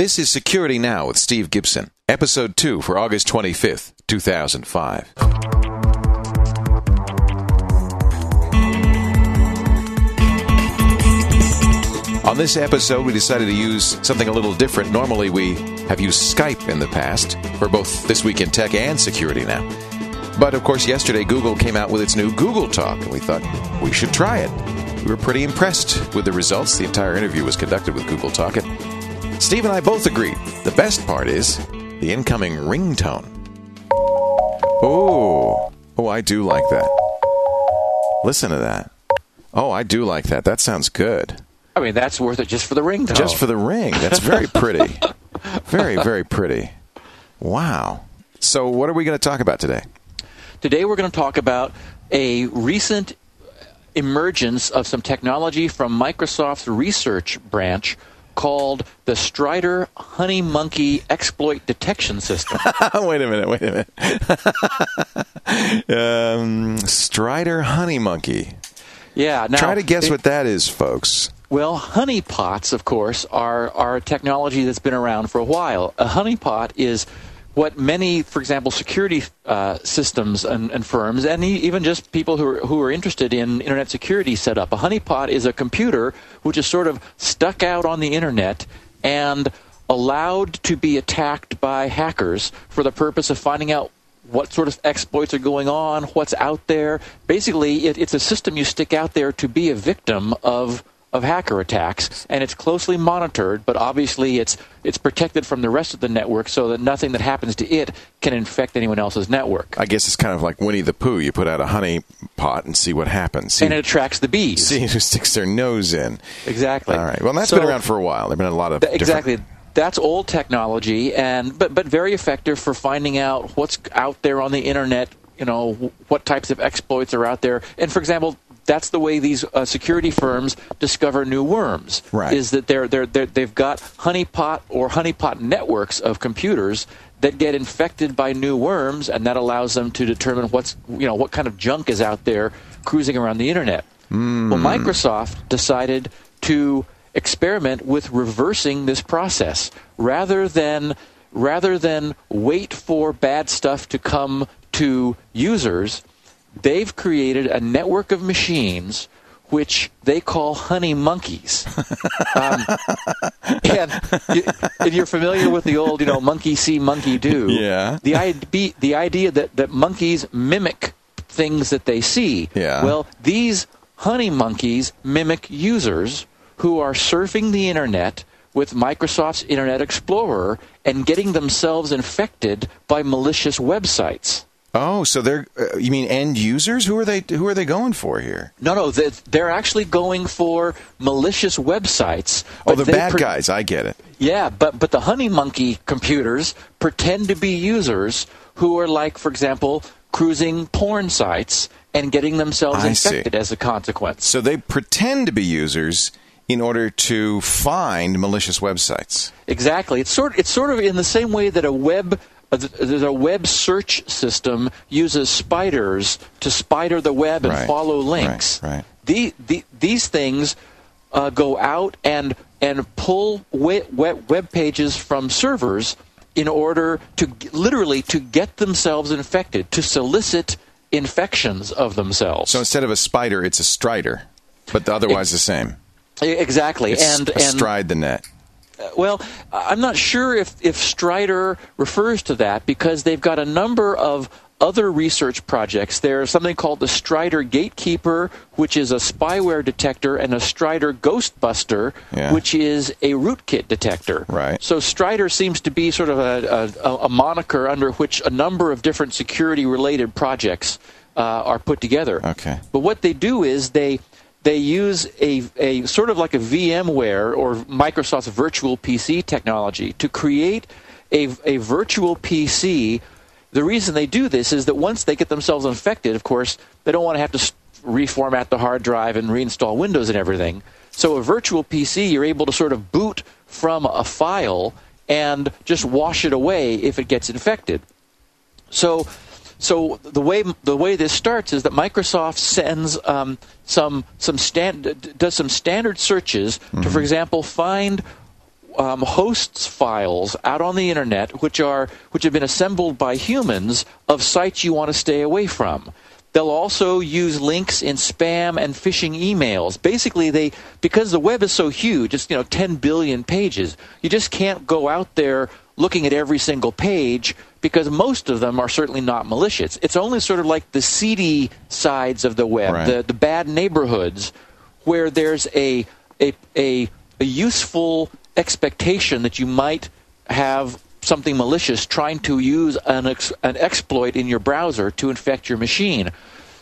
This is Security Now with Steve Gibson, episode 2 for August 25th, 2005. On this episode, we decided to use something a little different. Normally, we have used Skype in the past for both This Week in Tech and Security Now. But of course, yesterday Google came out with its new Google Talk, and we thought we should try it. We were pretty impressed with the results. The entire interview was conducted with Google Talk, and Steve and I both agreed. The best part is the incoming ringtone. Oh, oh, I do like that. Listen to that. Oh, I do like that. That sounds good. I mean, that's worth it just for the ringtone. Just for the ring. That's very pretty. very, very pretty. Wow. So, what are we going to talk about today? Today, we're going to talk about a recent emergence of some technology from Microsoft's research branch called the Strider Honey Monkey Exploit Detection System. wait a minute, wait a minute. um, Strider Honey Monkey. Yeah. Now, Try to guess it- what that is, folks. Well, honeypots, of course, are, are a technology that's been around for a while. A honeypot is what many, for example, security uh, systems and, and firms, and even just people who are, who are interested in internet security set up. A honeypot is a computer which is sort of stuck out on the internet and allowed to be attacked by hackers for the purpose of finding out what sort of exploits are going on, what's out there. Basically, it, it's a system you stick out there to be a victim of of hacker attacks, and it's closely monitored. But obviously, it's it's protected from the rest of the network, so that nothing that happens to it can infect anyone else's network. I guess it's kind of like Winnie the Pooh. You put out a honey pot and see what happens. See, and it attracts the bees. see who sticks their nose in. Exactly. All right. Well, that's So- been around for a while. There've been a lot of Th- different- exactly. That's old technology, and but but very effective for finding out what's out there on the internet. You know what types of exploits are out there, and for example. That's the way these uh, security firms discover new worms. Right. Is that they're, they're, they're, they've got honeypot or honeypot networks of computers that get infected by new worms, and that allows them to determine what's you know what kind of junk is out there cruising around the internet. Well, Microsoft decided to experiment with reversing this process rather than rather than wait for bad stuff to come to users. They've created a network of machines which they call honey monkeys. Um, and, you, and you're familiar with the old, you know, monkey see, monkey do. Yeah. The, the idea that, that monkeys mimic things that they see. Yeah. Well, these honey monkeys mimic users who are surfing the internet with Microsoft's Internet Explorer and getting themselves infected by malicious websites. Oh, so they're uh, you mean end users? Who are they? Who are they going for here? No, no, they- they're actually going for malicious websites. Oh, the bad pre- guys. I get it. Yeah, but but the honey monkey computers pretend to be users who are like, for example, cruising porn sites and getting themselves I see. infected as a consequence. So they pretend to be users in order to find malicious websites. Exactly. It's sort it's sort of in the same way that a web uh, th- there's a web search system uses spiders to spider the web and Right. follow links. Right, right. The, the, these things uh, go out and and pull web, web, web pages from servers in order to literally to get themselves infected, to solicit infections of themselves. So instead of a spider, it's a strider, but otherwise the same. Exactly. It's and and astride the net. Well, I'm not sure if, if Strider refers to that because they've got a number of other research projects. There's something called the Strider Gatekeeper, which is a spyware detector, and a Strider Ghostbuster, Yeah. which is a rootkit detector. Right. So Strider seems to be sort of a, a, a moniker under which a number of different security-related projects uh, are put together. Okay. But what they do is they they use a, a sort of like a VMware or Microsoft's virtual PC technology to create a, a virtual PC. The reason they do this is that once they get themselves infected, of course, they don't want to have to reformat the hard drive and reinstall Windows and everything. So a virtual PC, you're able to sort of boot from a file and just wash it away if it gets infected. So, so the way the way this starts is that Microsoft sends um, some some stand does some standard searches to, for example, find um, hosts files out on the internet, which are which have been assembled by humans of sites you want to stay away from. They'll also use links in spam and phishing emails. Basically, they because the web is so huge, it's you know 10 billion pages. You just can't go out there looking at every single page because most of them are certainly not malicious. It's only sort of like the seedy sides of the web, Right. the the bad neighborhoods, where there's a a a, a useful expectation that you might have something malicious trying to use an, ex- an exploit in your browser to infect your machine.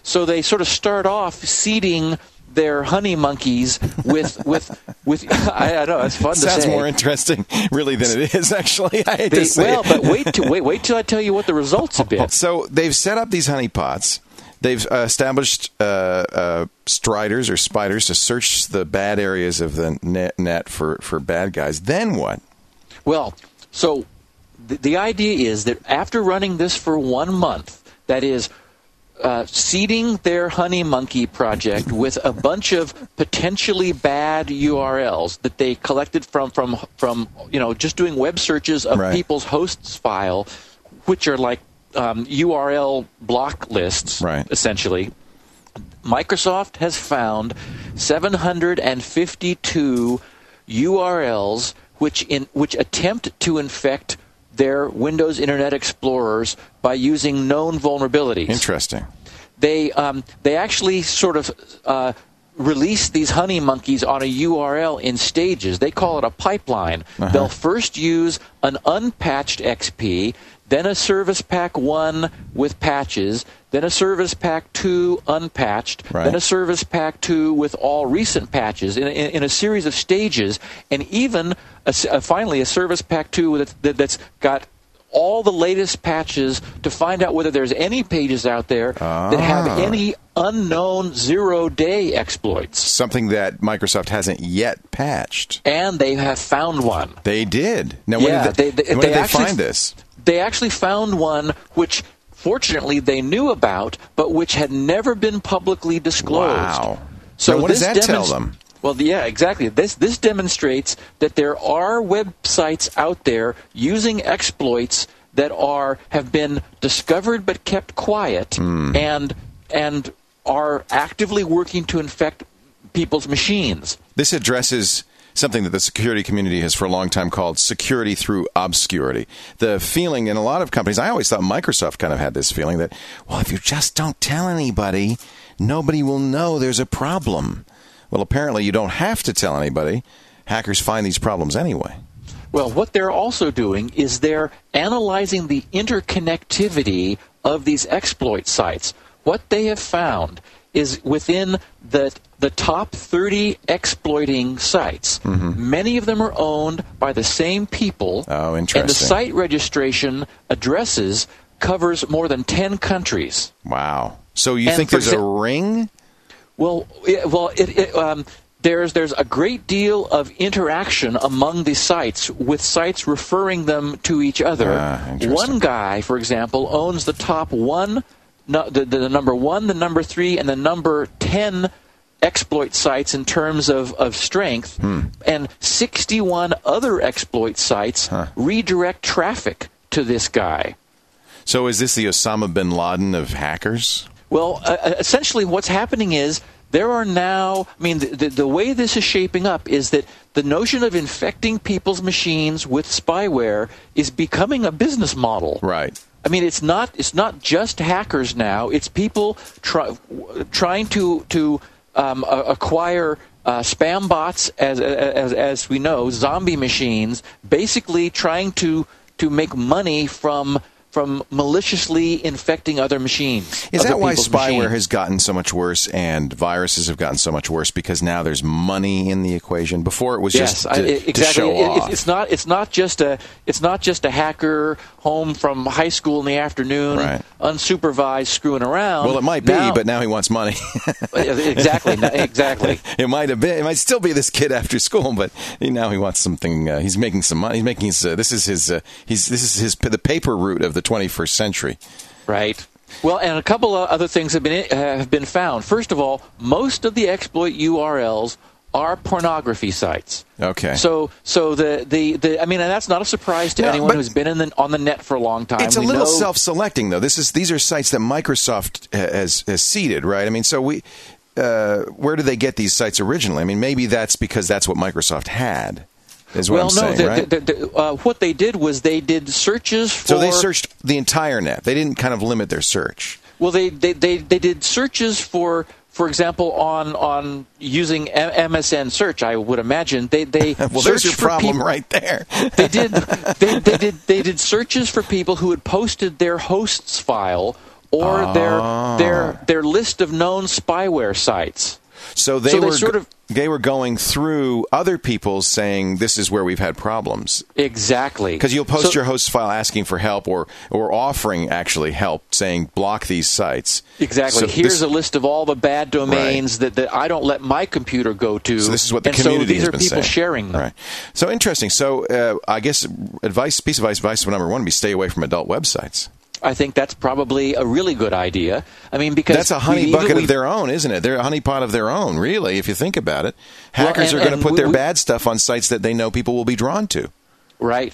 So they sort of start off seeding their honey monkeys with with with I, I know it's fun to Sounds say. more interesting, really, than it is. Actually, I hate They- to say well, it. but wait to wait wait till I tell you what the results have been. So they've set up these honeypots. They've uh, established uh, uh, striders or spiders to search the bad areas of the net, net for, for bad guys. Then what? Well, so the, the idea is that after running this for one month, that is, uh, seeding their honey monkey project with a bunch of potentially bad URLs that they collected from from from you know just doing web searches of Right. people's hosts file, which are like um, URL block lists, Right. essentially. Microsoft has found 752 URLs which in which attempt to infect their Windows Internet Explorers by using known vulnerabilities. Interesting. They um, they actually sort of uh, release these honey monkeys on a URL in stages. They call it a pipeline. Uh-huh. They'll first use an unpatched XP, then a Service Pack 1 with patches, then a Service Pack 2 unpatched, Right. then a Service Pack 2 with all recent patches in, in, in a series of stages, and even a uh, finally a Service Pack 2 that, that, that's got all the latest patches to find out whether there's any pages out there that have Ah. any unknown zero day exploits. Something that Microsoft hasn't yet patched. And they have found one. They did. Now, when Yeah, did they, they- they- when they did they actually- find this? They actually found one which fortunately they knew about, but which had never been publicly disclosed. Wow. So Now, what does this that tell them? Well, yeah, exactly. This this demonstrates that there are websites out there using exploits that are have been discovered but kept quiet Hmm. and and are actively working to infect people's machines. This addresses something that the security community has for a long time called security through obscurity. The feeling in a lot of companies, I always thought Microsoft kind of had this feeling that, well, if you just don't tell anybody, nobody will know there's a problem. Well, apparently you don't have to tell anybody. Hackers find these problems anyway. Well, what they're also doing is they're analyzing the interconnectivity of these exploit sites. What they have found is within the the top 30 exploiting sites, many of them are owned by the same people. Mm-hmm. Oh, And the site registration addresses covers more than 10 countries. Wow. So you And think there's a ring? Well, it, well, it, it, um, there's there's a great deal of interaction among the sites with sites referring them to each other. Ah, one guy, for example, owns the top one, no, the, the number one, the number three, and the number ten exploit sites in terms of, of strength, Hmm. and 61 other exploit sites redirect traffic to this guy. So is this the Osama bin Laden of hackers? Well, uh, essentially, what's happening is there are now. I mean, the, the, the way this is shaping up is that the notion of infecting people's machines with spyware is becoming a business model. Right. I mean, it's not. It's not just hackers now. It's people try, trying to to um, acquire. Uh, spam bots, as, as as we know, zombie machines, basically trying to to make money from from maliciously infecting other machines. Is other that why spyware machines. has gotten so much worse and viruses have gotten so much worse? Because now there's money in the equation. Before it was Yes, just to, I- to exactly. show It- it- off. it's not. It's not just a. It's not just a hacker home from high school in the afternoon, Right. unsupervised, screwing around. well, it might be, Now- but now he wants money. exactly, exactly. it might have been. It might still be this kid after school, but now he wants something. Uh, he's making some money. He's making. His, uh, this is his. Uh, he's. This is his. The paper route of the 21st century. Right. Well, and a couple of other things have been uh, have been found. First of all, most of the exploit URLs are pornography sites. Okay. So, so the, the, the I mean, and that's not a surprise to No, anyone who's been in the, on the net for a long time. It's a We little know- self-selecting, though. This is these are sites that Microsoft has, has seeded, right? I mean, so we, uh, where do they get these sites originally? I mean, maybe that's because that's what Microsoft had. Is what Well, I'm no. saying, the, right? the, the, uh, what they did was they did searches for. so they searched the entire net. They didn't kind of limit their search. Well, they, they, they, they did searches for, for example, on on using MSN search. I would imagine they they Well, there's your problem peop- right there. They did they, they did they did searches for people who had posted their hosts file or Ah. their their their list of known spyware sites. So they So they were sort of- they were going through other people saying this is where we've had problems. Exactly. Because you'll post So- your host file asking for help or or offering actually help, saying block these sites. Exactly. So Here's this- a list of all the bad domains that, that I don't let my computer go to. So this is what the and community so these has are been people saying. sharing them. Right. So interesting. So uh, I guess advice, piece of advice, advice number one would be stay away from adult websites. I think that's probably a really good idea. I mean, because That's a honey we've bucket of their own, isn't it? They're a honey pot of their own, really, if you think about it. Hackers and- are going to put we- their we- bad stuff on sites that they know people will be drawn to. Right.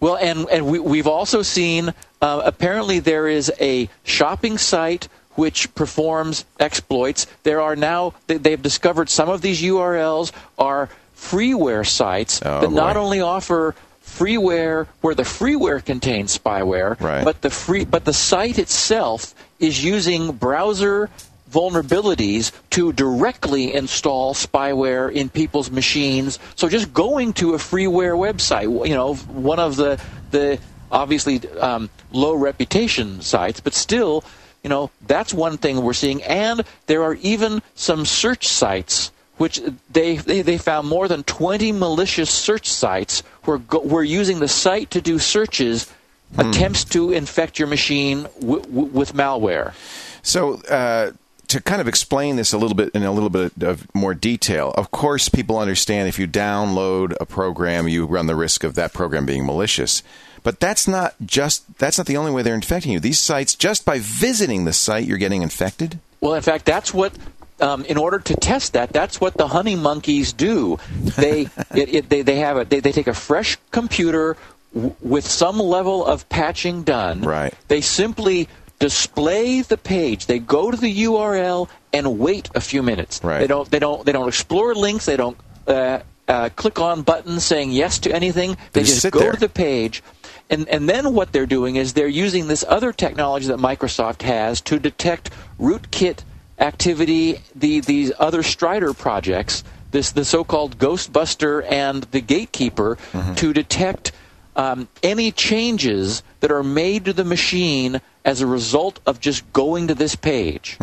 Well, and and we, we've also seen uh, apparently there is a shopping site which performs exploits. There are now they, they've discovered some of these URLs are freeware sites Oh, that not only offer freeware where the freeware contains spyware, Right. but the free but the site itself is using browser vulnerabilities to directly install spyware in people's machines. So just going to a freeware website, you know, one of the the obviously um, low reputation sites, but still, you know, that's one thing we're seeing. And there are even some search sites which they, they, they found more than 20 malicious search sites where go, were using the site to do searches, attempts to infect your machine w- w- with malware. So, uh, to kind of explain this a little bit in a little bit of more detail, of course, people understand if you download a program, you run the risk of that program being malicious. But that's not just that's not the only way they're infecting you. These sites, just by visiting the site, you're getting infected. Well, in fact, that's what. Um, in order to test that, that's what the honey monkeys do. They it, it, they, they have a they, they take a fresh computer w- with some level of patching done. Right. They simply display the page. They go to the URL and wait a few minutes. Right. They don't they don't they don't explore links. They don't uh, uh, click on buttons saying yes to anything. They, They just just go there. to the page. And, and then what they're doing is they're using this other technology that Microsoft has to detect rootkit activity, the, these other Strider projects, this the so-called Ghostbuster and the Gatekeeper, to detect um, any changes that are made to the machine as a result of just going to this page.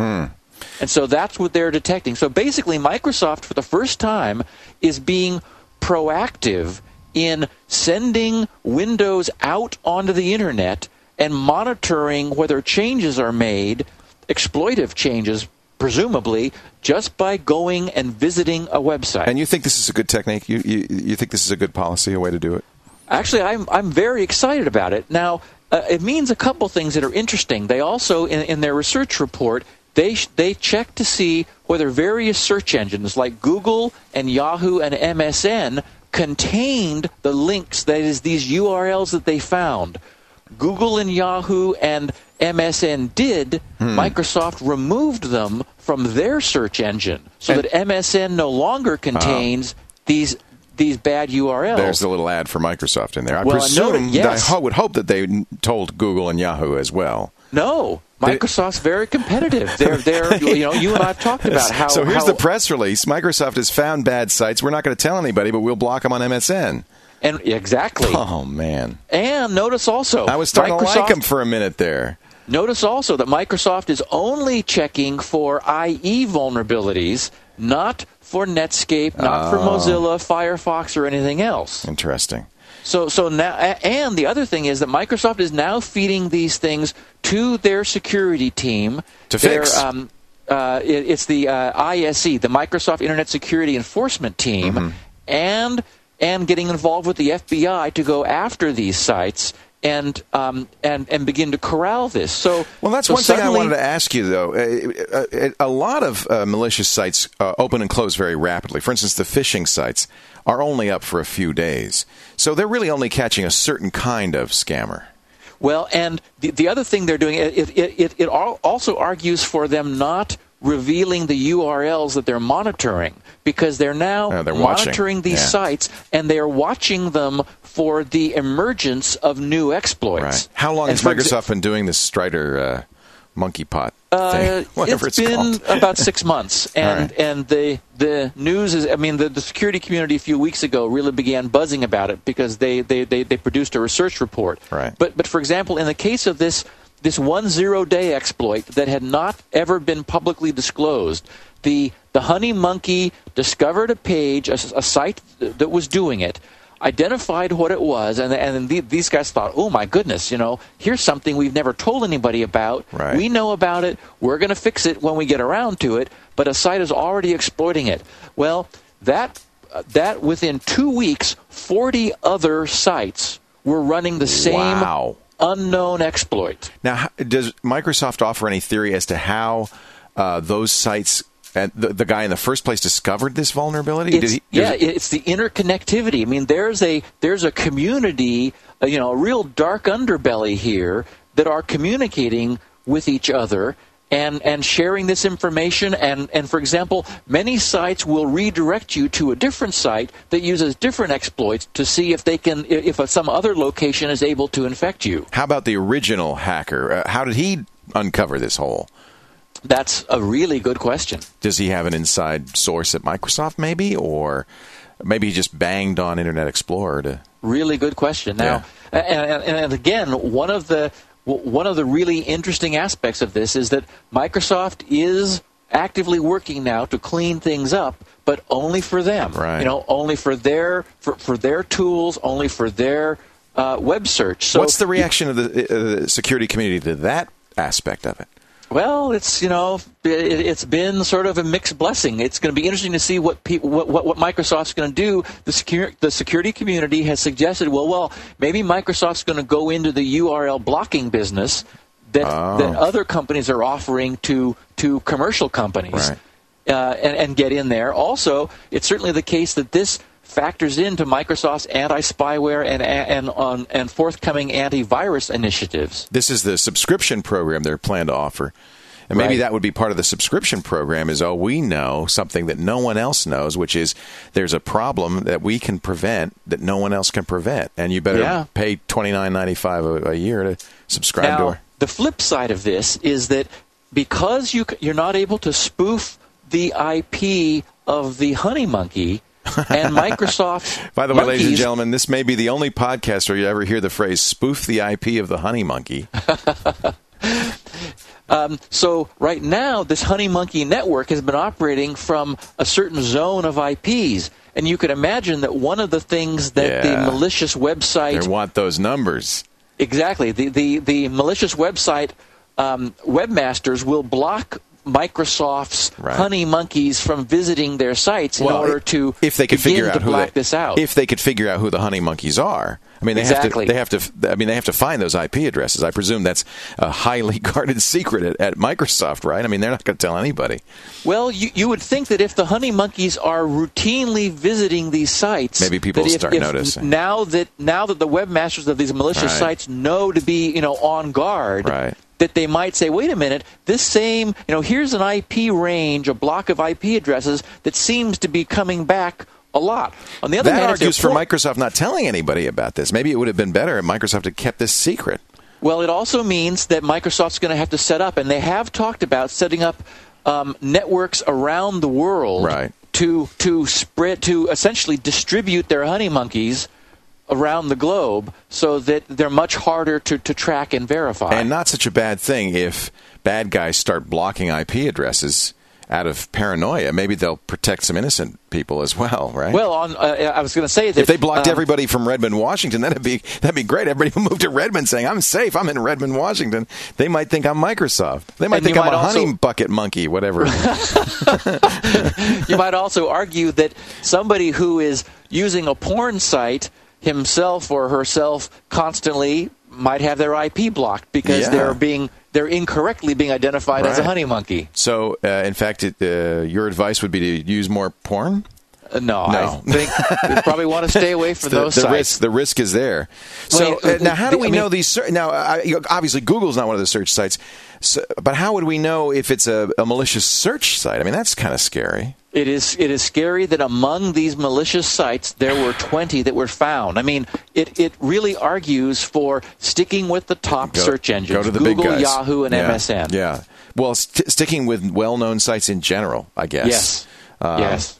And so that's what they're detecting. So basically, Microsoft, for the first time, is being proactive in sending Windows out onto the internet and monitoring whether changes are made, exploitive changes, presumably, just by going and visiting a website. And you think this is a good technique? You you, you think this is a good policy, a way to do it? Actually, I'm I'm very excited about it. Now, uh, it means a couple things that are interesting. They also, in, in their research report, they sh- they check to see whether various search engines like Google and Yahoo and MSN contained the links. That is, these URLs that they found. Google and Yahoo and MSN did. Hmm. Microsoft removed them from their search engine so And- that MSN no longer oh. contains these these bad URLs. There's a little ad for Microsoft in there. I Well, I presume, noted- yes. I would hope that they told Google and Yahoo as well. No, Microsoft's very competitive. They're, they're, you know, you and I have talked about how. so here's how- the press release: Microsoft has found bad sites. We're not going to tell anybody, but we'll block them on MSN. and exactly. Oh man, And notice also, I was starting to like them for a minute there. Notice also that Microsoft is only checking for IE vulnerabilities, not for Netscape, not for Oh. Mozilla, Firefox, or anything else. Interesting. So, so now, and the other thing is that Microsoft is now feeding these things to their security team To Their, fix. Um, uh, it, it's the uh, ISE, the Microsoft Internet Security Enforcement Team, Mm-hmm. and and getting involved with the FBI to go after these sites and um, and and begin to corral this. So well, that's so one thing I wanted to ask you though. Uh, uh, A lot of uh, malicious sites uh, open and close very rapidly. For instance, the phishing sites are only up for a few days, so they're really only catching a certain kind of scammer. Well, and the, the other thing they're doing, it, it, it, it also argues for them not revealing the URLs that they're monitoring because they're now Oh, they're watching. monitoring these Yeah. sites and they're watching them for the emergence of new exploits. Right. How long And has Microsoft been doing this Strider uh, monkey pot Uh, thing? Whatever it's it's, been called. about six months, and right. and the the news is. I mean, the, the security community a few weeks ago really began buzzing about it because they, they, they, they produced a research report. Right. But but for example, in the case of this this one zero day exploit that had not ever been publicly disclosed, the the Honey Monkey discovered a page, a, a site that was doing it identified what it was, and and the, these guys thought, oh my goodness, you know, here's something we've never told anybody about. Right. We know about it. We're going to fix it when we get around to it. But a site is already exploiting it. Well, that uh, that within two weeks, forty other sites were running the same Wow. Unknown exploit. Now, does Microsoft offer any theory as to how uh, those sites and the, the guy in the first place discovered this vulnerability? It's, he- yeah, does- it's the interconnectivity. I mean, there's a there's a community, uh, you know, a real dark underbelly here that are communicating with each other and and sharing this information. And and for example, many sites will redirect you to a different site that uses different exploits to see if they can if some other location is able to infect you. how about the original hacker? Uh, how did he uncover this hole? That's a really good question. Does he have an inside source at Microsoft, maybe, or maybe he just banged on Internet Explorer to? Really good question. Now, and, and, and again, one of the one of the really interesting aspects of this is that Microsoft is actively working now to clean things up, but only for them. Right. You know, only for their for, for their tools, only for their uh, web search. So What's the reaction of the, uh, the security community to that aspect of it? Well, it's you know it, it's been sort of a mixed blessing. It's going to be interesting to see what people what, what, what Microsoft's going to do. The secure the security community has suggested, well, well, maybe Microsoft's going to go into the URL blocking business that Oh. that other companies are offering to to commercial companies, Right. uh, and, and get in there. Also, it's certainly the case that this factors into Microsoft's anti-spyware and and on and forthcoming antivirus initiatives. This is the subscription program they're planning to offer. And maybe Right. that would be part of the subscription program is oh we know something that no one else knows, which is there's a problem that we can prevent that no one else can prevent. And you better Yeah. pay twenty nine ninety five a year to subscribe to Now, our the flip side of this is that because you you're not able to spoof the IP of the honey monkey and Microsoft By the way, ladies and gentlemen, this may be the only podcast where you ever hear the phrase spoof the IP of the honey monkey. So right now, this honey monkey network has been operating from a certain zone of IPs, and you can imagine that one of the things that Yeah. the malicious website They want those numbers. Exactly. The the, the malicious website um, webmasters will block Microsoft's Right. honey monkeys from visiting their sites in order to if they could figure out to who black they, this out. if they could figure out who the honey monkeys are. I mean, they Exactly. have to. They have to. I mean, they have to find those IP addresses. I presume that's a highly guarded secret at, at Microsoft, right? I mean, they're not going to tell anybody. well, you, you would think that if the honey monkeys are routinely visiting these sites, Maybe people if- start if noticing. Now that now that the webmasters of these malicious Right. sites know to be you know on guard, Right. That they might say, wait a minute, this same, you know, here's an IP range, a block of IP addresses that seems to be coming back a lot. On the other That hand, argues for for- Microsoft not telling anybody about this. Maybe it would have been better if Microsoft had kept this secret. Well, it also means that Microsoft's going to have to set up, and they have talked about setting up um, networks around the world Right. to to spread to essentially distribute their honey monkeys around the globe so that they're much harder to, to track and verify. And not such a bad thing if bad guys start blocking IP addresses out of paranoia. Maybe they'll protect some innocent people as well, right? well, on uh, I was going to say that if they blocked um, everybody from Redmond, Washington, that'd be that'd be great. Everybody who moved to Redmond saying, "I'm safe. I'm in Redmond, Washington." They might think I'm Microsoft. They might think I'm a also- honey bucket monkey, whatever. you might also argue that somebody who is using a porn site himself or herself constantly might have their IP blocked because Yeah. they're being they're incorrectly being identified as a honey monkey. So, uh, in fact, it, uh, your advice would be to use more porn. Uh, no, No. I think probably want to stay away from the, those the sites. risk the risk is there. So Well, uh, now, how do I we mean- know these? Now, uh, obviously, Google's not one of the search sites, so, but how would we know if it's a, a malicious search site? I mean, that's kind of scary. It is it is scary that among these malicious sites there were 20 that were found. I mean, it, it really argues for sticking with the top Go- search engines: Go to the Google, big guys. Yahoo, and yeah. MSN. Yeah. Well, st- sticking with well-known sites in general, I guess. Yes. Uh, yes.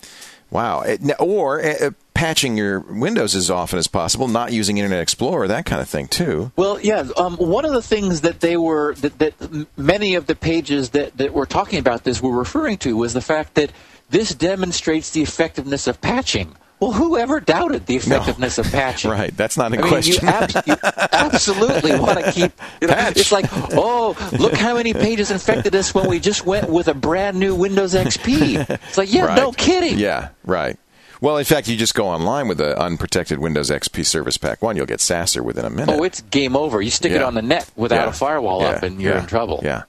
Wow. Or uh, patching your Windows as often as possible, not using Internet Explorer, that kind of thing too. Well, yeah. Um, one of the things that they were that, that many of the pages that, that were talking about this were referring to was the fact that this demonstrates the effectiveness of patching. Well, whoever doubted the effectiveness of patching? Right. That's not a I mean, question. you, abs- you absolutely want to keep. You know, Patch. it's like, oh, look how many pages infected us when we just went with a brand new Windows XP. It's like, yeah, Right. no kidding. Yeah, right. Well, in fact, you just go online with the unprotected Windows XP Service Pack 1, you'll get Sasser within a minute. Oh, it's game over. You stick it on the net without Yeah. a firewall Yeah. up, and you're Yeah. in trouble. Yeah.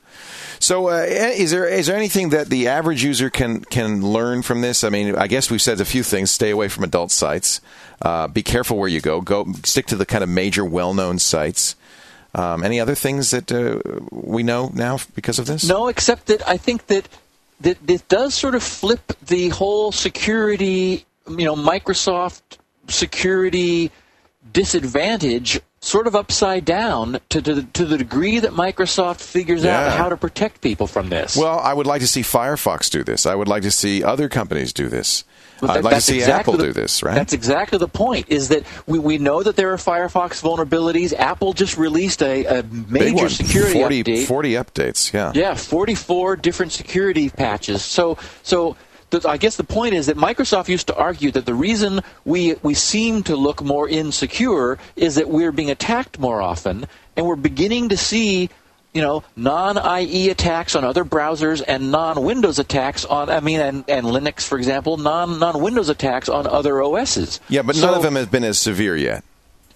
So, uh, is there is there anything that the average user can can learn from this? I mean, I guess we've said a few things. Stay away from adult sites. Uh, be careful where you go. Go stick to the kind of major, well known sites. Um, any other things that uh, we know now because of this? No, except that I think that that it does sort of flip the whole security, you know, Microsoft security disadvantage sort of upside down to to, to the degree that Microsoft figures Yeah. out how to protect people from this. Well, I would like to see Firefox do this. I would like to see other companies do this. But I'd like to see exactly Apple the- do this, right? That's exactly the point. Is that we, we know that there are Firefox vulnerabilities. Apple just released a, a major security 40, update. 40 updates, yeah. Yeah, 44 different security patches. So, so the, I guess the point is that Microsoft used to argue that the reason we we seem to look more insecure is that we're being attacked more often, and we're beginning to see. You know, non-IE attacks on other browsers and non-Windows attacks on, I mean, and, and Linux, for example, non non-Windows attacks on other OSs. Yeah, but So- none of them has been as severe yet.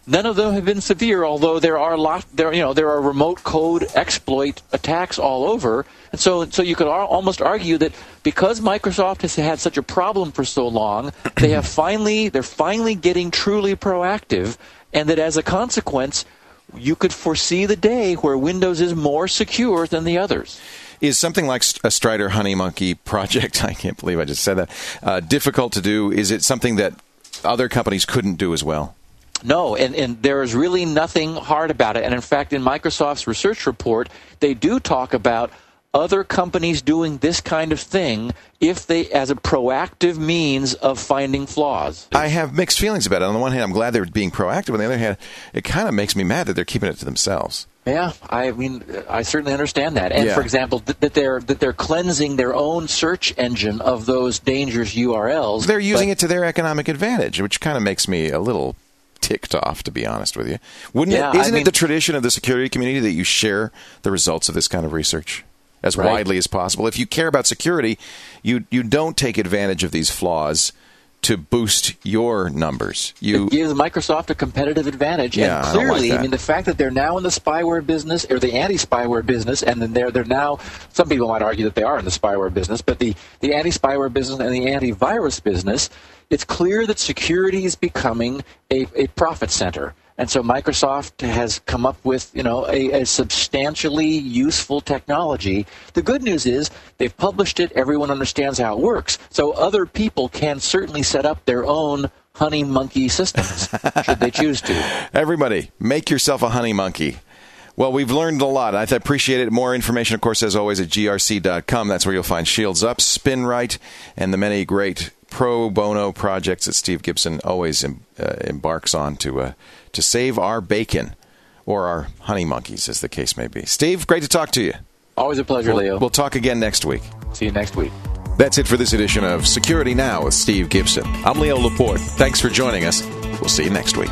None of them have been severe, although there are lot there you know there are remote code exploit attacks all over, and so so you could al- almost argue that because Microsoft has had such a problem for so long, they have finally they're finally getting truly proactive, and that as a consequence, you could foresee the day where Windows is more secure than the others. Is something like a Strider Honey Monkey project, I can't believe I just said that, uh, difficult to do? Is it something that other companies couldn't do as well? No, and, and there is really nothing hard about it. And in fact, in Microsoft's research report, they do talk about other companies doing this kind of thing if they as a proactive means of finding flaws. I have mixed feelings about it. On the one hand, I'm glad they're being proactive. On the other hand, it kind of makes me mad that they're keeping it to themselves. Yeah, I mean, I certainly understand that. And Yeah. for example, th- that they're that they're cleansing their own search engine of those dangerous URLs. They're using but- it to their economic advantage, which kind of makes me a little ticked off, to be honest with you. Wouldn't Yeah, it? I Isn't mean- it the tradition of the security community that you share the results of this kind of research as Right. widely as possible? If you care about security, you you don't take advantage of these flaws to boost your numbers. You it gives Microsoft a competitive advantage. Yeah, I and don't like clearly, that. mean, the fact that they're now in the spyware business or the anti-spyware business, and then they're they're now. Some people might argue that they are in the spyware business, but the the anti-spyware business and the antivirus business, it's clear that security is becoming a, a profit center. And so Microsoft has come up with, you know, a, a substantially useful technology. The good news is they've published it. Everyone understands how it works. So other people can certainly set up their own honey monkey systems should they choose to. Everybody, make yourself a honey monkey. Well, we've learned a lot. I appreciate it. More information, of course, as always, at grc.com. That's where you'll find Shields Up, SpinRite, and the many great pro bono projects that Steve Gibson always em, uh, embarks on to uh, to save our bacon or our honey monkeys, as the case may be. Steve, great to talk to you. Always a pleasure, Leo. We'll talk again next week. See you next week. That's it for this edition of Security Now with Steve Gibson. I'm Leo Laporte. Thanks for joining us. We'll see you next week.